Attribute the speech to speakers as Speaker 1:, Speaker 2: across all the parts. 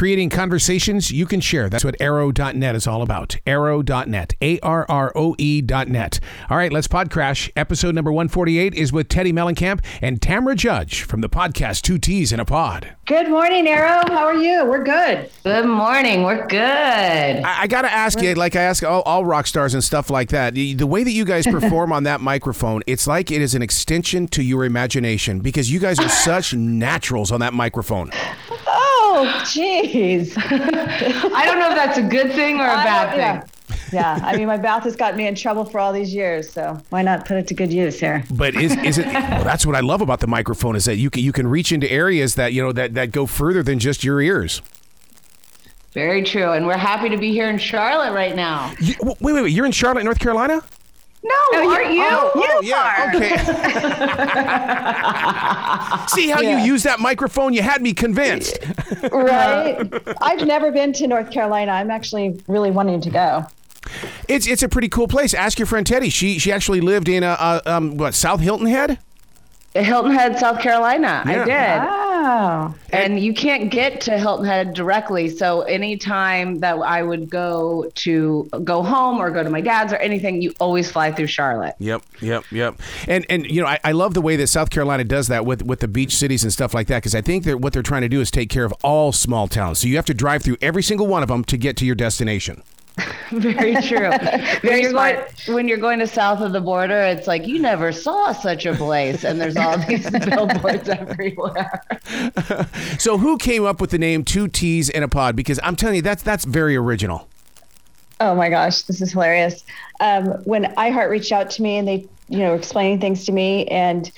Speaker 1: creating conversations you can share. That's what arrow.net is all about. Arrow.net. A R R O E.net. All right, let's pod crash. Episode number 148 is with Teddi Mellencamp and Tamra Judge from the podcast Two T's in a Pod.
Speaker 2: Good morning, Arrow. How are you? We're good.
Speaker 3: Good morning. We're good.
Speaker 1: I, I got to ask you, like I ask all, all rock stars and stuff like that, the, the way that you guys perform on that microphone, it's like it is an extension to your imagination because you guys are such naturals on that microphone.
Speaker 2: Oh, Oh, jeez.
Speaker 3: I don't know if that's a good thing or a bad
Speaker 2: don't-
Speaker 3: thing.
Speaker 2: yeah. yeah. I mean, my bath has gotten me in trouble for all these years, so why not put it to good use here?
Speaker 1: But is is it? Well, that's what I love about the microphone is that you can you can reach into areas that you know that that go further than just your ears.
Speaker 3: Very true. And we're happy to be here in Charlotte right now.
Speaker 1: You, wait, wait, wait! You're in Charlotte, North Carolina?
Speaker 3: No, aren't you?
Speaker 1: Oh, yeah. Okay. See how
Speaker 2: Yeah.
Speaker 1: you use that microphone? You had me convinced.
Speaker 2: Right? I've never been to North Carolina. I'm actually really wanting to go.
Speaker 1: It's it's a pretty cool place. Ask your friend Teddi. She she actually lived in uh, uh um what South Hilton Head.
Speaker 3: Hilton Head, South Carolina.
Speaker 1: Yeah.
Speaker 3: I did.
Speaker 2: Wow.
Speaker 3: And you can't get to Hilton Head directly. So anytime that I would go to go home or go to my dad's or anything, you always fly through Charlotte.
Speaker 1: Yep, yep, yep. And and you know I, I love the way that South Carolina does that with with the beach cities and stuff like that because I think that what they're trying to do is take care of all small towns. So you have to drive through every single one of them to get to your destination.
Speaker 3: Very true. when,
Speaker 2: Very
Speaker 3: you're going, when you're going to south of the border, it's like you never saw such a place, and there's all these billboards everywhere.
Speaker 1: So who came up with the name Two T's in a Pod? Because I'm telling you that's that's very original.
Speaker 2: Oh my gosh, this is hilarious. Um, when iHeart reached out to me and they, you know, were explaining things to me and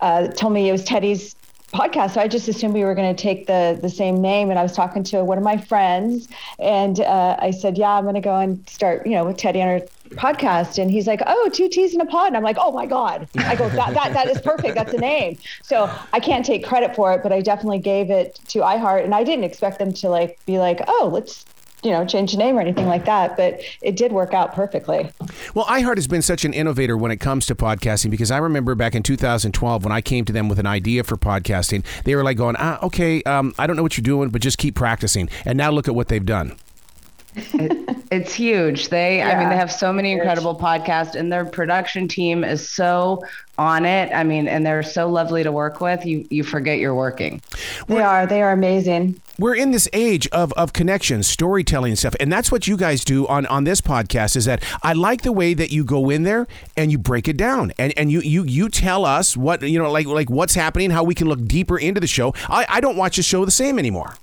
Speaker 2: uh, told me it was Teddi's podcast, so I just assumed we were going to take the the same name. And I was talking to one of my friends, and uh, I said, "Yeah, I'm going to go and start, you know, with Teddi on her podcast." And he's like, "Oh, two T's in a pod." And I'm like, "Oh my god!" I go, "That that that is perfect. That's a name." So I can't take credit for it, but I definitely gave it to iHeart, and I didn't expect them to like be like, "Oh, let's." You know, change the name or anything like that, but it did work out perfectly.
Speaker 1: Well, iHeart has been such an innovator when it comes to podcasting because I remember back in 2012 when I came to them with an idea for podcasting, they were like going, ah, okay, um, I don't know what you're doing, but just keep practicing. And now look at what they've done.
Speaker 3: It's huge. They, I mean, they have so many incredible podcasts, and their production team is so on it. I mean, and they're so lovely to work with. You you forget you're working.
Speaker 2: They are, they are amazing.
Speaker 1: We're in this age of, of connections, storytelling stuff. And that's what you guys do on, on this podcast is that I like the way that you go in there and you break it down and, and you, you, you tell us what, you know, like, like what's happening, how we can look deeper into the show. I, I don't watch the show the same anymore.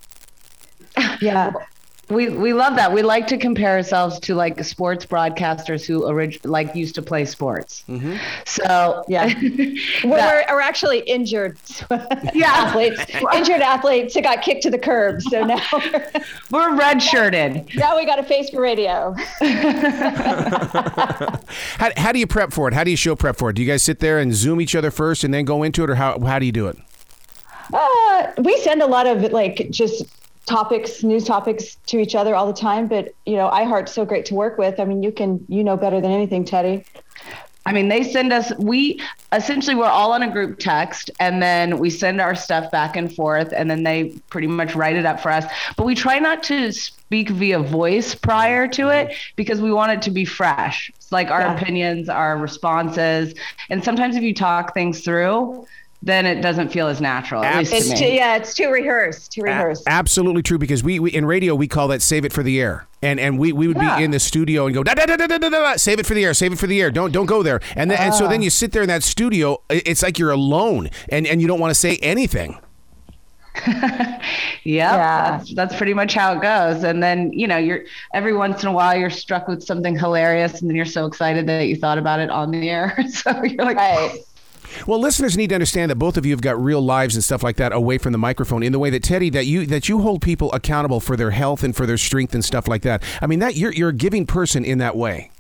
Speaker 2: Yeah.
Speaker 3: We we love that. We like to compare ourselves to like sports broadcasters who orig- like used to play sports. So
Speaker 2: Yeah. We're,
Speaker 3: that-
Speaker 2: we're, we're actually injured
Speaker 3: Yeah.
Speaker 2: athletes, injured athletes that got kicked to the curb. So now, we're-
Speaker 3: we're red shirted.
Speaker 2: now we got a face for radio.
Speaker 1: How, how do you prep for it? How do you show prep for it? Do you guys sit there and zoom each other first and then go into it or how, how do you do it?
Speaker 2: Uh, we send a lot of like just topics, news topics to each other all the time. But you know, iHeart's so great to work with. I mean, you can you know better than anything, Teddi.
Speaker 3: I mean, they send us, we essentially, we're all on a group text and then we send our stuff back and forth and then they pretty much write it up for us. But we try not to speak via voice prior to it because we want it to be fresh. It's like our
Speaker 2: Yeah.
Speaker 3: opinions, our responses. And sometimes if you talk things through, then it doesn't feel as natural. At least to
Speaker 2: It's
Speaker 3: me.
Speaker 2: too, yeah, it's too rehearsed. Too rehearsed.
Speaker 1: Absolutely true because we, we in radio we call that save it for the air. And and we, we would
Speaker 2: Yeah.
Speaker 1: be in the studio and go da, da, da, da, da, da, da, save it for the air, save it for the air. Don't don't go there. And then, and so ah. then you sit there in that studio. It's like you're alone and, and you don't want to say anything.
Speaker 3: Yep,
Speaker 2: Yeah.
Speaker 3: that's, that's pretty much how it goes. And then, you know, you're every once in a while you're struck with something hilarious and then you're so excited that you thought about it on the air. so you're like,
Speaker 2: Right.
Speaker 1: Well, listeners need to understand that both of you have got real lives and stuff like that away from the microphone. In the way that Teddi, that you that you hold people accountable for their health and for their strength and stuff like that. I mean, that you're you're a giving person in that way.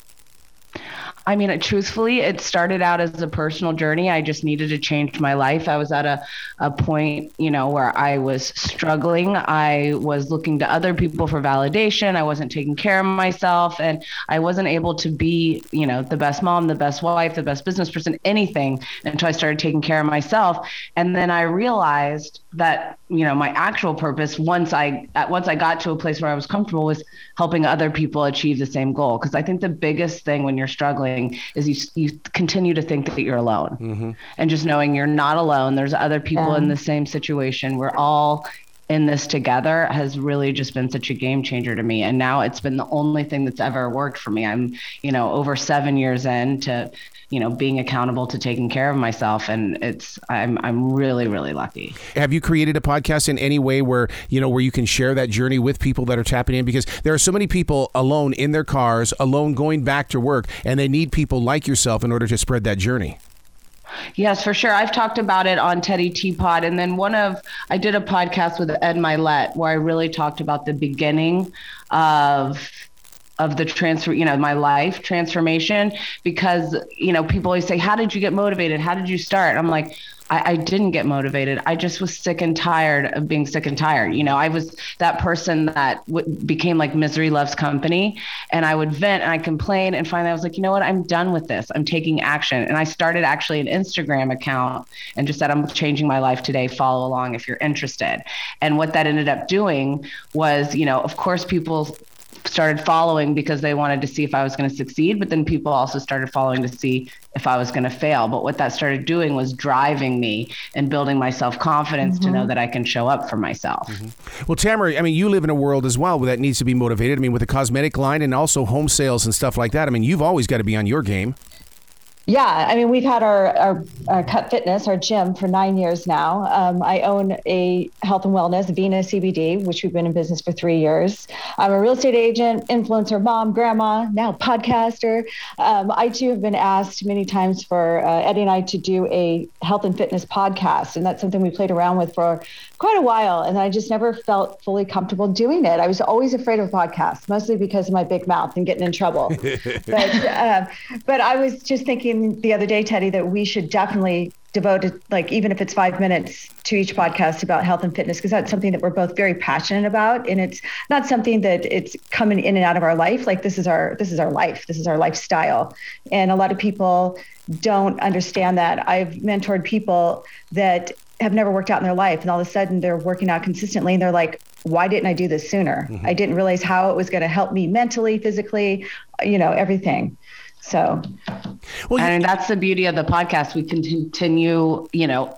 Speaker 3: I mean, it, truthfully, it started out as a personal journey. I just needed to change my life. I was at a, a point, you know, where I was struggling. I was looking to other people for validation. I wasn't taking care of myself and I wasn't able to be, you know, the best mom, the best wife, the best business person, anything until I started taking care of myself. And then I realized that, you know, my actual purpose once I once I got to a place where I was comfortable was helping other people achieve the same goal. Because I think the biggest thing when you're struggling is you you continue to think that you're alone, mm-hmm. and just knowing you're not alone. There's other people yeah. in the same situation. We're all in this together has really just been such a game changer to me and now it's been the only thing that's ever worked for me i'm you know over seven years in to you know being accountable to taking care of myself and it's i'm i'm really really lucky
Speaker 1: have you created a podcast in any way where you know where you can share that journey with people that are tapping in because there are so many people alone in their cars alone going back to work and they need people like yourself in order to spread that journey
Speaker 3: Yes, for sure. I've talked about it on Teddi Teapot. And then one of, I did a podcast with Ed Mylett where I really talked about the beginning of of the transfer, you know, my life transformation because, you know, people always say, How did you get motivated? How did you start? I'm like, I, I, didn't get motivated. I just was sick and tired of being sick and tired. You know, I was that person that w- became like misery loves company, and I would vent and I complain, and finally I was like, you know what? I'm done with this. I'm taking action, and I started actually an Instagram account and just said I'm changing my life today. Follow along if you're interested. And what that ended up doing was, you know, of course people started following because they wanted to see if I was going to succeed, but then people also started following to see if I was going to fail. But what that started doing was driving me and building my self confidence mm-hmm. to know mm-hmm. that I can show up for myself.
Speaker 1: Mm-hmm. Well, Tamra, I mean, you live in a world as well that needs to be motivated. I mean, with the cosmetic line and also home sales and stuff like that. I mean, you've always got to be on your game.
Speaker 2: Yeah, I mean, we've had our, our, our, Cut Fitness, our gym, for nine years now. Um, I own a health and wellness, Vena CBD, which we've been in business for three years. I'm a real estate agent, influencer, mom, grandma, now podcaster. Um, I too have been asked many times for uh, Eddie and I to do a health and fitness podcast, and that's something we played around with for quite a while. And I just never felt fully comfortable doing it. I was always afraid of podcasts, mostly because of my big mouth and getting in trouble. but, uh, but I was just thinking the other day, Teddi, that we should definitely devote like even if it's five minutes to each podcast about health and fitness because that's something that we're both very passionate about. And it's not something that it's coming in and out of our life. Like this is our this is our life. This is our lifestyle. And a lot of people don't understand that. I've mentored people that have never worked out in their life and all of a sudden they're working out consistently and they're like why didn't i do this sooner? Mm-hmm. i didn't realize how it was going to help me mentally physically you know everything so,
Speaker 3: well, and that's the beauty of the podcast. We continue, you know,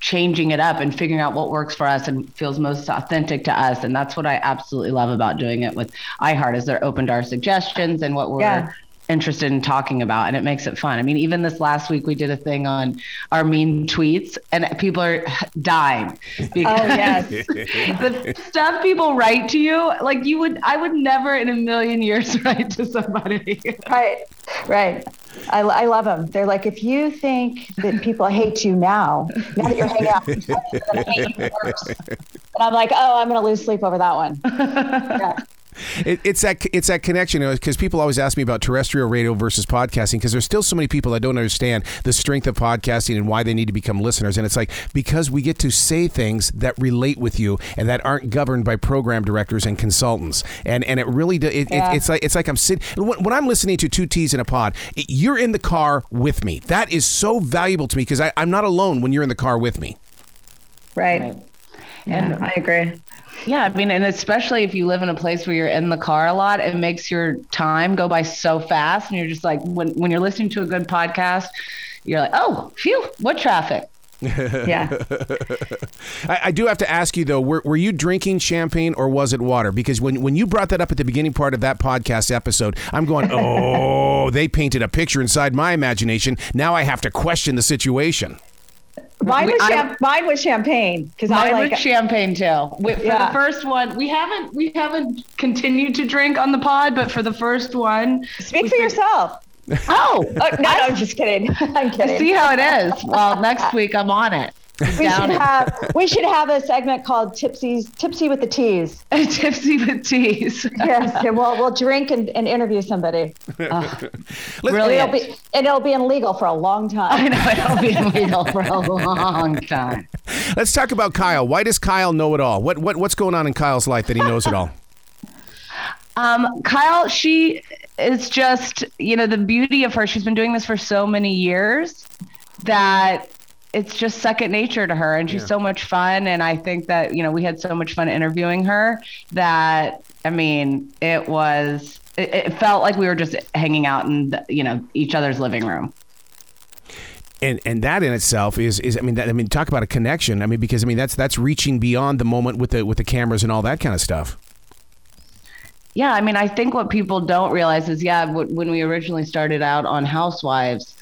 Speaker 3: changing it up and figuring out what works for us and feels most authentic to us. And that's what I absolutely love about doing it with iHeart is they're open to our suggestions and what we're yeah interested in talking about and it makes it fun. I mean, even this last week we did a thing on our mean tweets and people are dying because oh, yes. the stuff people write to you, like you would I would never in a million years write to somebody.
Speaker 2: Right. Right. I, I love them. They're like, if you think that people hate you now, now that you're hanging out, and I'm like, oh, I'm going to lose sleep over that one. Yeah.
Speaker 1: It, it's that it's that connection because people always ask me about terrestrial radio versus podcasting because there's still so many people that don't understand the strength of podcasting and why they need to become listeners. And it's like because we get to say things that relate with you and that aren't governed by program directors and consultants. And and it really do, it, yeah. it, it's like it's like I'm sitting when, when, I'm listening to two T's in a pod. you're in the car with me. That is so valuable to me because I'm not alone when you're in the car with me.
Speaker 2: Right. right. Yeah, and, I agree.
Speaker 3: Yeah, I mean, and especially if you live in a place where you're in the car a lot, it makes your time go by so fast. And you're just like, when, when you're listening to a good podcast, you're like, oh, phew, what traffic?
Speaker 2: yeah.
Speaker 1: I, I, do have to ask you though, were, were you drinking champagne or was it water? Because when, when you brought that up at the beginning part of that podcast episode, I'm going, oh, they painted a picture inside my imagination. Now I have to question the situation.
Speaker 2: Mine was, I, mine was champagne
Speaker 3: because I like was champagne too. We, for yeah. the first one, we haven't we haven't continued to drink on the pod, but for the first one,
Speaker 2: speak for yourself.
Speaker 3: Oh,
Speaker 2: oh uh, no, no, I'm just kidding. I'm kidding.
Speaker 3: I see how it is. Well, next week I'm on it.
Speaker 2: We should have we should have a segment called Tipsy's Tipsy with the Teas.
Speaker 3: Tipsy with teas.
Speaker 2: yes, and we'll we'll drink and, and interview somebody. Really, it'll be and it'll be illegal for a long time.
Speaker 3: I
Speaker 2: time.
Speaker 3: know it'll be illegal for a long time.
Speaker 1: Let's talk about Kyle. Why does Kyle know it all? What what what's going on in Kyle's life that he knows it all?
Speaker 3: Um, Kyle, she is just, you know, the beauty of her. She's been doing this for so many years that it's just second nature to her, and she's
Speaker 1: Yeah.
Speaker 3: so much fun. And I think that you know we had so much fun interviewing her that I mean, it was. It, it felt like we were just hanging out in, the, you know, each other's living room.
Speaker 1: And and that in itself is is I mean that I mean talk about a connection. I mean because I mean that's that's reaching beyond the moment with the with the cameras and all that kind of stuff.
Speaker 3: Yeah, I mean, I think what people don't realize is, yeah, w- when we originally started out on Housewives,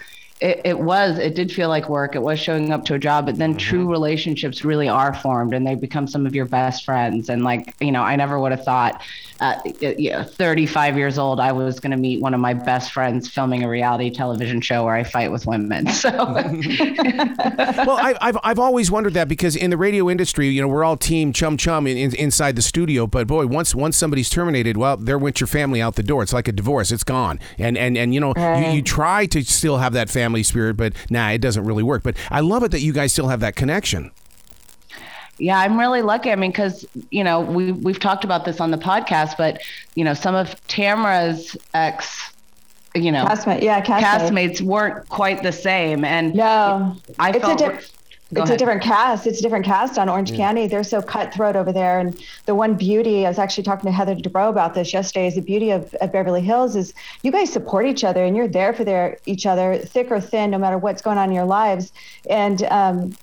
Speaker 3: it, it was, it did feel like work. It was showing up to a job, but then true relationships really are formed and they become some of your best friends. And like, you know, I never would have thought, uh, you know, 35 years old, I was going to meet one of my best friends filming a reality television show where I fight with women. So,
Speaker 1: well, I, I've I've always wondered that because in the radio industry, you know, we're all team chum chum in, in, inside the studio. But boy, once once somebody's terminated, well, there went your family out the door. It's like a divorce; it's gone. And and and you know, you, you try to still have that family spirit, but nah, it doesn't really work. But I love it that you guys still have that connection.
Speaker 3: Yeah, I'm really lucky. I mean, because you know we we've talked about this on the podcast, but you know some of Tamra's ex, you know,
Speaker 2: Castmate, yeah, castmate.
Speaker 3: castmates weren't quite the same, and
Speaker 2: No,
Speaker 3: I
Speaker 2: it's a
Speaker 3: felt. Go
Speaker 2: it's a different cast. It's a different cast on Orange County. They're so cutthroat over there. And the one beauty, I was actually talking to Heather Dubrow about this yesterday, is the beauty of, of Beverly Hills is you guys support each other and you're there for their each other, thick or thin, no matter what's going on in your lives. And um,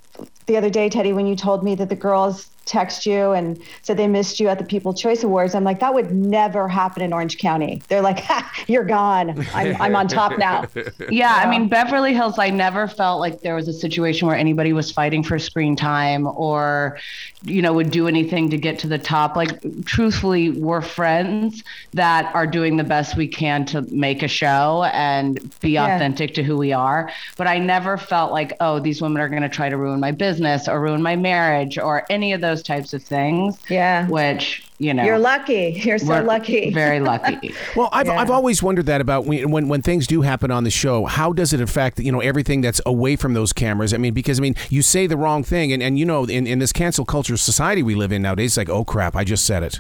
Speaker 2: the other day, Teddi, when you told me that the girls text you and said they missed you at the People Choice Awards, I'm like, that would never happen in Orange County. They're like, ha, you're gone. I'm, I'm on top now.
Speaker 3: Yeah, I mean Beverly Hills. I never felt like there was a situation where anybody was fighting for screen time or, you know, would do anything to get to the top. Like, truthfully, we're friends that are doing the best we can to make a show and be
Speaker 2: Yeah.
Speaker 3: authentic to who we are. But I never felt like, oh, these women are going to try to ruin my business or ruin my marriage or any of those types of things.
Speaker 2: Yeah.
Speaker 3: Which you know,
Speaker 2: You're lucky. You're so lucky.
Speaker 3: very lucky.
Speaker 1: Well, I've,
Speaker 2: Yeah.
Speaker 1: I've always wondered that about when, when when things do happen on the show. How does it affect you know everything that's away from those cameras? I mean, because I mean, you say the wrong thing, and, and you know, in, in this cancel culture society we live in nowadays, it's like, oh crap, I just said it.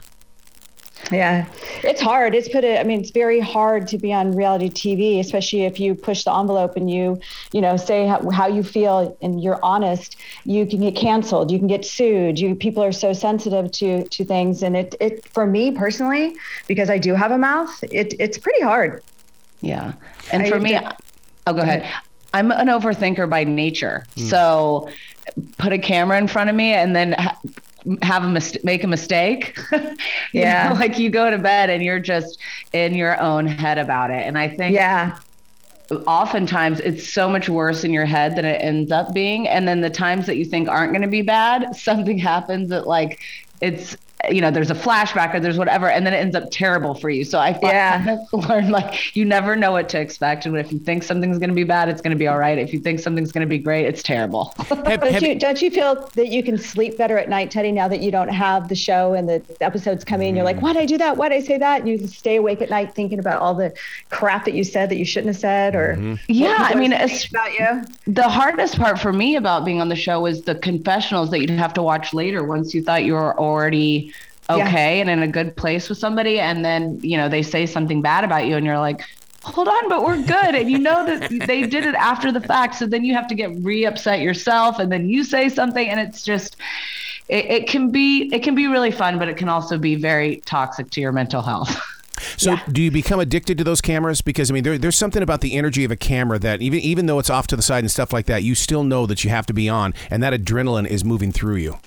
Speaker 2: Yeah, it's hard. It's put it. I mean, it's very hard to be on reality TV, especially if you push the envelope and you, you know, say how, how you feel and you're honest. You can get canceled. You can get sued. You people are so sensitive to to things, and it it for me personally, because I do have a mouth. It it's pretty hard.
Speaker 3: Yeah. And
Speaker 2: I
Speaker 3: for me,
Speaker 2: did-
Speaker 3: oh, go ahead. I'm an overthinker by nature. Hmm. So put a camera in front of me and then ha- have a mis- make a mistake.
Speaker 2: Yeah.
Speaker 3: know, like you go to bed and you're just in your own head about it. And I think
Speaker 2: Yeah,
Speaker 3: oftentimes it's so much worse in your head than it ends up being. And then the times that you think aren't going to be bad, something happens that like it's you know there's a flashback or there's whatever and then it ends up terrible for you so i find
Speaker 2: Yeah.
Speaker 3: learned like you never know what to expect and if you think something's going to be bad it's going to be all right if you think something's going to be great it's terrible
Speaker 1: Have,
Speaker 2: don't
Speaker 1: have-
Speaker 2: you don't you feel that you can sleep better at night, Teddi? Now that you don't have the show and the episodes coming, in, you're like, why did I do that? Why did I say that? And you stay awake at night thinking about all the crap that you said that you shouldn't have said, or mm-hmm.
Speaker 3: yeah i mean it's,
Speaker 2: about you.
Speaker 3: the hardest part for me about being on the show was the confessionals that you'd have to watch later once you thought you were already
Speaker 2: Yeah.
Speaker 3: okay and in a good place with somebody and then you know they say something bad about you and you're like hold on but we're good and you know that they did it after the fact so then you have to get re-upset yourself and then you say something and it's just it, it can be it can be really fun but it can also be very toxic to your mental health
Speaker 1: so, do you become addicted to those cameras? Because I mean, there, there's something about the energy of a camera that even even though it's off to the side and stuff like that, you still know that you have to be on, and that adrenaline is moving through you.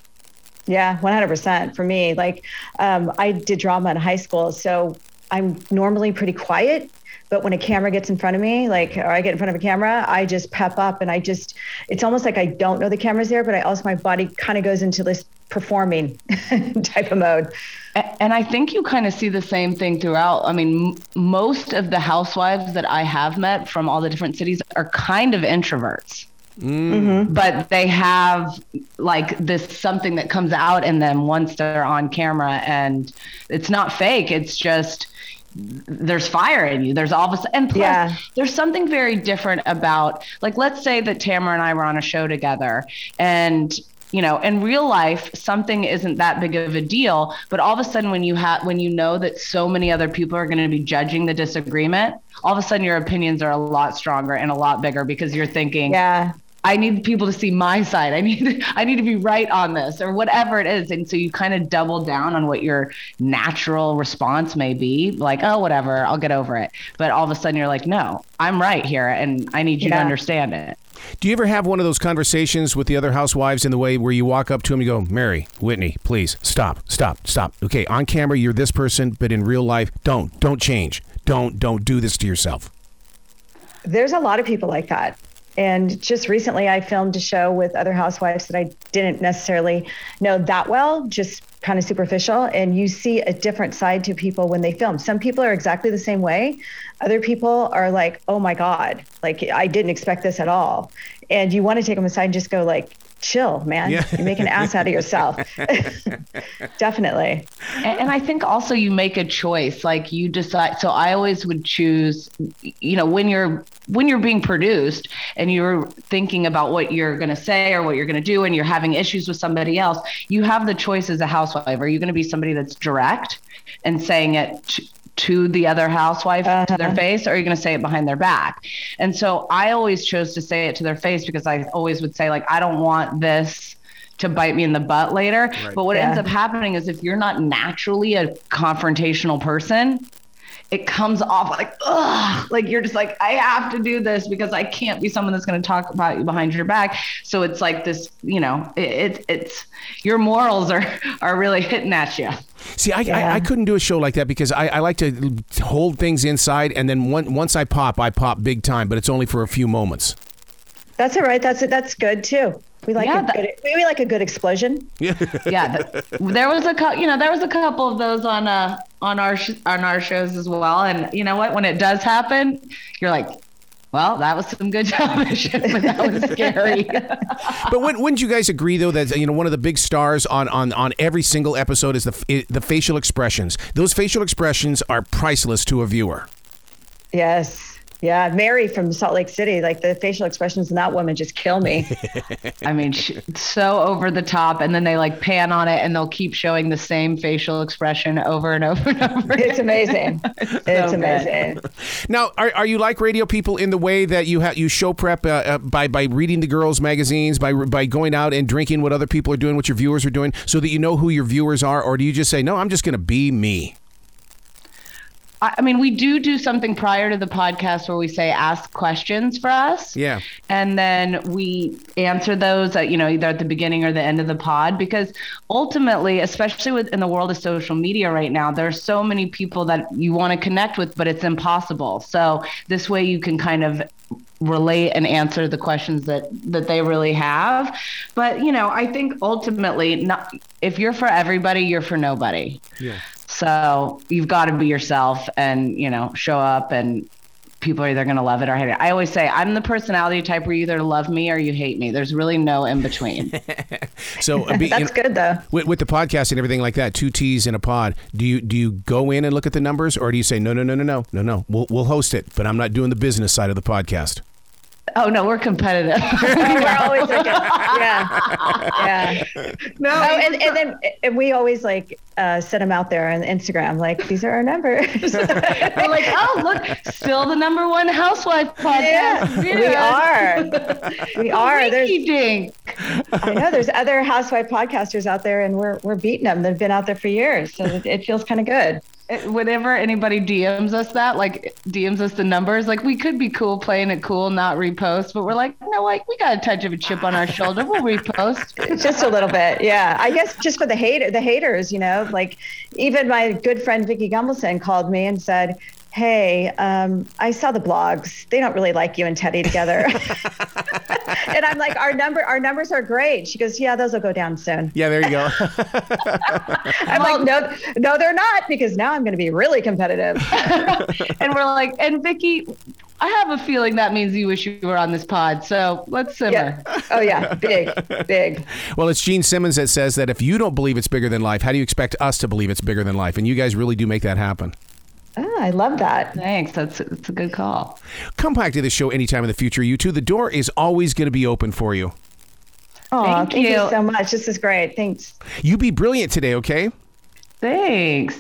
Speaker 2: Yeah, 100% for me. Like, um, I did drama in high school, so I'm normally pretty quiet. But when a camera gets in front of me, like, or I get in front of a camera, I just pep up and I just, it's almost like I don't know the camera's there, but I also, my body kind of goes into this performing type of mode.
Speaker 3: And I think you kind of see the same thing throughout. I mean, m- most of the housewives that I have met from all the different cities are kind of introverts. Mm-hmm. But they have like this something that comes out in them once they're on camera, and it's not fake. It's just there's fire in you. There's all of a sudden, and plus, yeah. there's something very different about, like, let's say that Tamra and I were on a show together, and you know, in real life, something isn't that big of a deal. But all of a sudden, when you have, when you know that so many other people are going to be judging the disagreement, all of a sudden your opinions are a lot stronger and a lot bigger because you're thinking,
Speaker 2: yeah,
Speaker 3: I need people to see my side. I need I need to be right on this or whatever it is. And so you kind of double down on what your natural response may be, like, oh, whatever, I'll get over it. But all of a sudden you're like, no, I'm right here and I need you yeah. to understand it.
Speaker 1: Do you ever have one of those conversations with the other housewives in the way where you walk up to them and you go, Mary, Whitney, please stop, stop, stop. Okay, on camera you're this person, but in real life, don't, don't change. Don't, don't do this to yourself.
Speaker 2: There's a lot of people like that. And just recently, I filmed a show with other housewives that I didn't necessarily know that well, just kind of superficial. And you see a different side to people when they film. Some people are exactly the same way. Other people are like, oh my God, like I didn't expect this at all. And you want to take them aside and just go, like, chill, man. Yeah. You make an ass out of yourself. Definitely.
Speaker 3: And, and, I think also you make a choice. Like you decide. So I always would choose, you know, when you're when you're being produced and you're thinking about what you're going to say or what you're going to do, and you're having issues with somebody else, you have the choice as a housewife. Are you going to be somebody that's direct and saying it to the other housewife uh-huh. to their uh-huh. face, or are you going to say it behind their back? And so I always chose to say it to their face because I always would say, like, I don't want this to bite me in the butt later. Right. But what yeah. ends up happening is if you're not naturally a confrontational person, it comes off like ugh, like you're just like I have to do this because I can't be someone that's going to talk about you behind your back. So it's like this, you know, it, it it's your morals are are really hitting at you.
Speaker 1: See, I, yeah. I, I, couldn't do a show like that because I, I like to hold things inside, and then one, once I pop, I pop big time, but it's only for a few moments.
Speaker 2: That's all right. That's it. that's good too. We like yeah, a good, maybe like a good explosion.
Speaker 3: Yeah, yeah. there was a couple, you know there was a couple of those on uh on our sh- on our shows as well, and you know what? When it does happen, you're like, well, that was some good television, but that was scary.
Speaker 1: but wouldn't, wouldn't you guys agree though that you know one of the big stars on on on every single episode is the the facial expressions. Those facial expressions are priceless to a viewer.
Speaker 2: Yes. Yeah, Mary from Salt Lake City, like the facial expressions in that woman just kill me.
Speaker 3: I mean, so over the top, and then they like pan on it, and they'll keep showing the same facial expression over and over and over.
Speaker 2: It's amazing. it's, so amazing.
Speaker 1: Now, are, are you like radio people in the way that you have you show prep uh, uh, by by reading the girls' magazines, by by going out and drinking what other people are doing, what your viewers are doing, so that you know who your viewers are, or do you just say, no, I'm just going to be me?
Speaker 3: I mean, we do do something prior to the podcast where we say ask questions for us.
Speaker 1: Yeah.
Speaker 3: And then we answer those at, you know, either at the beginning or the end of the pod because ultimately, especially with in the world of social media right now, there are so many people that you want to connect with, but it's impossible. So this way you can kind of relate and answer the questions that that they really have but you know i think ultimately not if you're for everybody you're for nobody
Speaker 1: yeah
Speaker 3: so you've got to be yourself and, you know, show up and people are either going to love it or hate it. I always say I'm the personality type where you either love me or you hate me. There's really no in between.
Speaker 1: so
Speaker 2: uh, be, that's you know, good though.
Speaker 1: With, with, the podcast and everything like that, two T's in a pod. Do you do you go in and look at the numbers, or do you say no, no, no, no, no, no, no? We'll we'll host it, but I'm not doing the business side of the podcast.
Speaker 3: Oh no, we're competitive.
Speaker 2: we're always like, yeah, yeah. No, oh, and, and then and we always like uh, set them out there on Instagram. Like these are our numbers.
Speaker 3: we're like, oh look, still the number one housewife podcast.
Speaker 2: Yeah, we are. We are. There's. I know there's other housewife podcasters out there, and we're we're beating them. They've been out there for years, so it feels kind of good
Speaker 3: whenever anybody DMs us that, like DMs us the numbers, like we could be cool playing it cool, not repost, but we're like, no, like we got a touch of a chip on our shoulder. We'll repost
Speaker 2: just a little bit. Yeah. I guess just for the hater, the haters, you know, like even my good friend Vicki Gunvalson called me and said, hey, um, I saw the blogs. They don't really like you and Teddi together. and I'm like, our number, our numbers are great. She goes, yeah, those will go down soon.
Speaker 1: Yeah, there you go.
Speaker 2: I'm like, no, no, they're not because now I'm going to be really competitive.
Speaker 3: and we're like, and Vicki, I have a feeling that means you wish you were on this pod. So let's simmer.
Speaker 2: Yeah. Oh yeah, big, big.
Speaker 1: Well, it's Gene Simmons that says that if you don't believe it's bigger than life, how do you expect us to believe it's bigger than life? And you guys really do make that happen.
Speaker 2: Oh, I love that.
Speaker 3: Thanks. That's that's a good call.
Speaker 1: Come back to the show anytime in the future, you two. The door is always going to be open for you.
Speaker 2: Oh,
Speaker 3: Thank
Speaker 2: thank, you
Speaker 3: you.
Speaker 2: so much. This is great. Thanks.
Speaker 1: You be brilliant today, okay?
Speaker 3: Thanks.